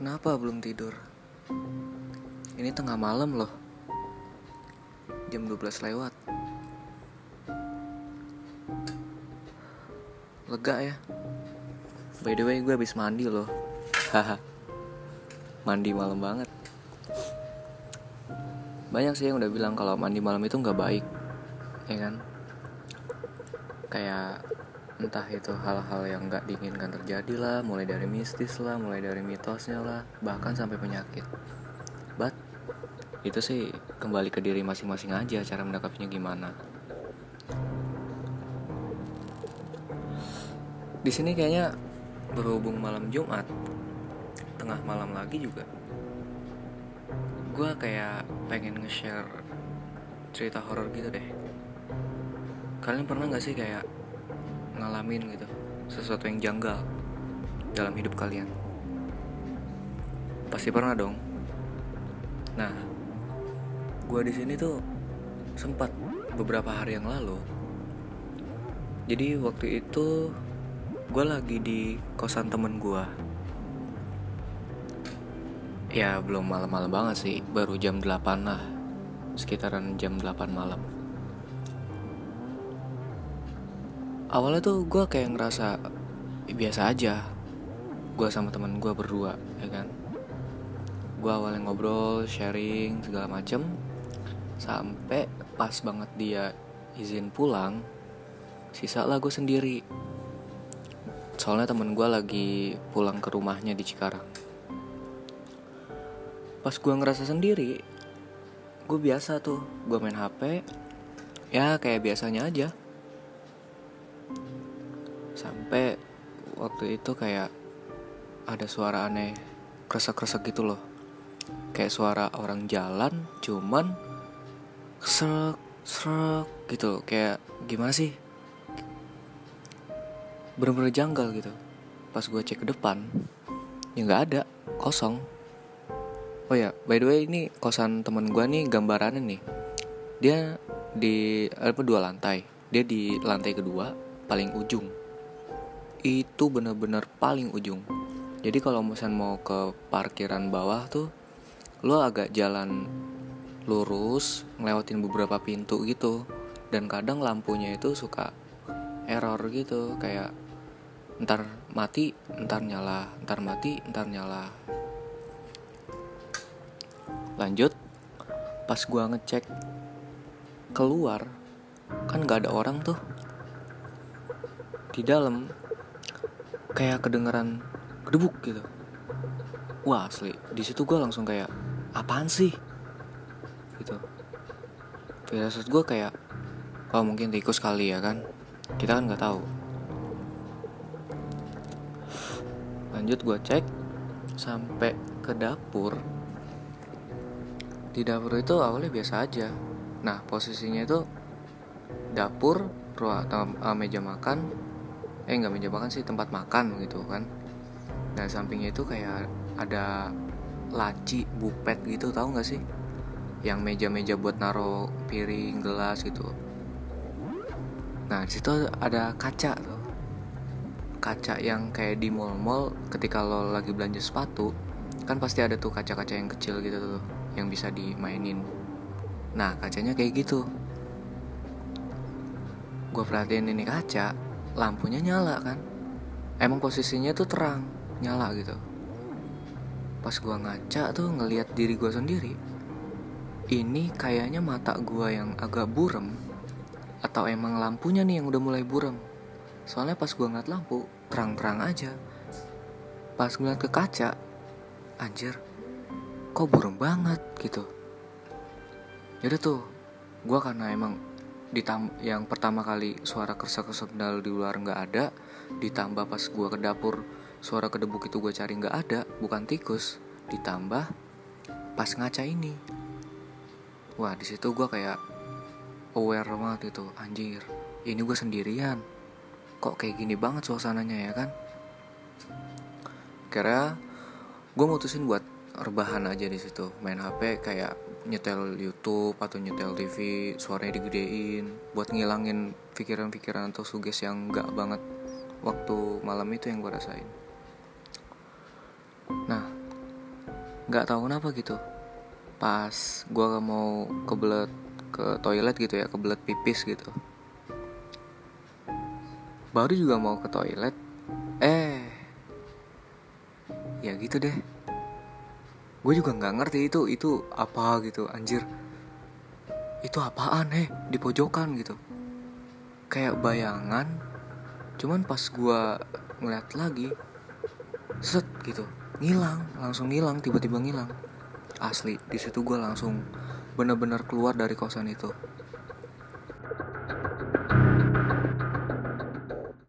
Kenapa belum tidur? Ini tengah malam loh. Jam 12 lewat. Lega ya. By the way, gue habis mandi loh. Haha. mandi malam banget. Banyak sih yang udah bilang kalau mandi malam itu nggak baik. Ya kan? Kayak entah itu hal-hal yang nggak diinginkan terjadi lah mulai dari mistis lah mulai dari mitosnya lah bahkan sampai penyakit. But itu sih kembali ke diri masing-masing aja cara mendakapinya gimana. Di sini kayaknya berhubung malam Jumat tengah malam lagi juga gue kayak pengen nge-share cerita horor gitu deh. Kalian pernah gak sih kayak ngalamin gitu. Sesuatu yang janggal dalam hidup kalian. Pasti pernah dong. Nah gue di sini tuh sempat beberapa hari yang lalu. Jadi waktu itu gue lagi di kosan temen gue ya belum malam-malam banget sih. Baru jam 8 lah. Sekitaran jam 8 malam awalnya tuh gue kayak ngerasa biasa aja gue sama temen gue berdua ya kan? Gue awalnya ngobrol sharing segala macem sampai pas banget dia izin pulang sisa lah gue sendiri. Soalnya temen gue lagi pulang ke rumahnya di Cikarang. Pas gue ngerasa sendiri gue biasa tuh gue main HP ya kayak biasanya aja waktu itu kayak ada suara aneh kresek-kresek gitu loh. Kayak suara orang jalan cuman srek srek gitu kayak gimana sih? Bener-bener janggal gitu. Pas gue cek ke depan ya nggak ada kosong. Oh ya by the way ini kosan temen gue nih gambarannya nih. Dia di apa dua lantai. Dia di lantai kedua paling ujung itu bener-bener paling ujung. Jadi kalau misalnya mau ke parkiran bawah tuh lo agak jalan lurus ngelewatin beberapa pintu gitu. Dan kadang lampunya itu suka error gitu kayak ntar mati ntar nyala ntar mati ntar nyala. Lanjut pas gua ngecek keluar kan gak ada orang tuh. Di dalam kayak kedengeran gedebuk gitu. Wah asli. Di situ gue langsung kayak apaan sih? Gitu. Firasat gue kayak oh mungkin tikus kali ya kan? Kita kan nggak tahu. Lanjut gue cek sampai ke dapur. Di dapur itu awalnya biasa aja. Nah posisinya itu dapur ruang uh, meja makan eh nggak meja makan sih tempat makan gitu kan. Dan sampingnya itu kayak ada laci bupet gitu tahu nggak sih? Yang meja-meja buat naro piring gelas gitu. Nah situ ada kaca tuh. Kaca yang kayak di mall-mall ketika lo lagi belanja sepatu kan pasti ada tuh kaca-kaca yang kecil gitu tuh yang bisa dimainin. Nah kacanya kayak gitu. Gue perhatiin ini kaca lampunya nyala kan? Emang posisinya tuh terang nyala gitu. Pas gua ngaca tuh ngelihat diri gua sendiri ini kayaknya mata gua yang agak burem atau emang lampunya nih yang udah mulai burem. Soalnya pas gua ngeliat lampu terang-terang aja. Pas ngeliat ke kaca anjir kok burem banget gitu. Yaudah tuh gua karena emang ditam yang pertama kali suara kerasa-kerasa dal di luar nggak ada ditambah pas gua ke dapur suara kedebuk itu gue cari nggak ada bukan tikus. Ditambah pas ngaca ini. Wah di situ gue kayak aware banget itu anjir ini gue sendirian. Kok kayak gini banget suasananya ya kan? Kira gue mutusin buat rebahan aja di situ. Main hp kayak nyetel YouTube atau nyetel TV suaranya digedein. Buat ngilangin pikiran-pikiran atau suges yang gak banget. Waktu malam itu yang gue rasain. Nah nggak tahu kenapa gitu. Pas gue mau kebelet ke toilet gitu ya kebelet pipis gitu. Baru juga mau ke toilet. Eh ya gitu deh gue juga nggak ngerti itu itu apa gitu anjir. Itu apaan eh di pojokan gitu. Kayak bayangan cuman pas gue ngeliat lagi set gitu. Ngilang langsung ngilang tiba-tiba ngilang. Asli di situ gue langsung bener-bener keluar dari kosan itu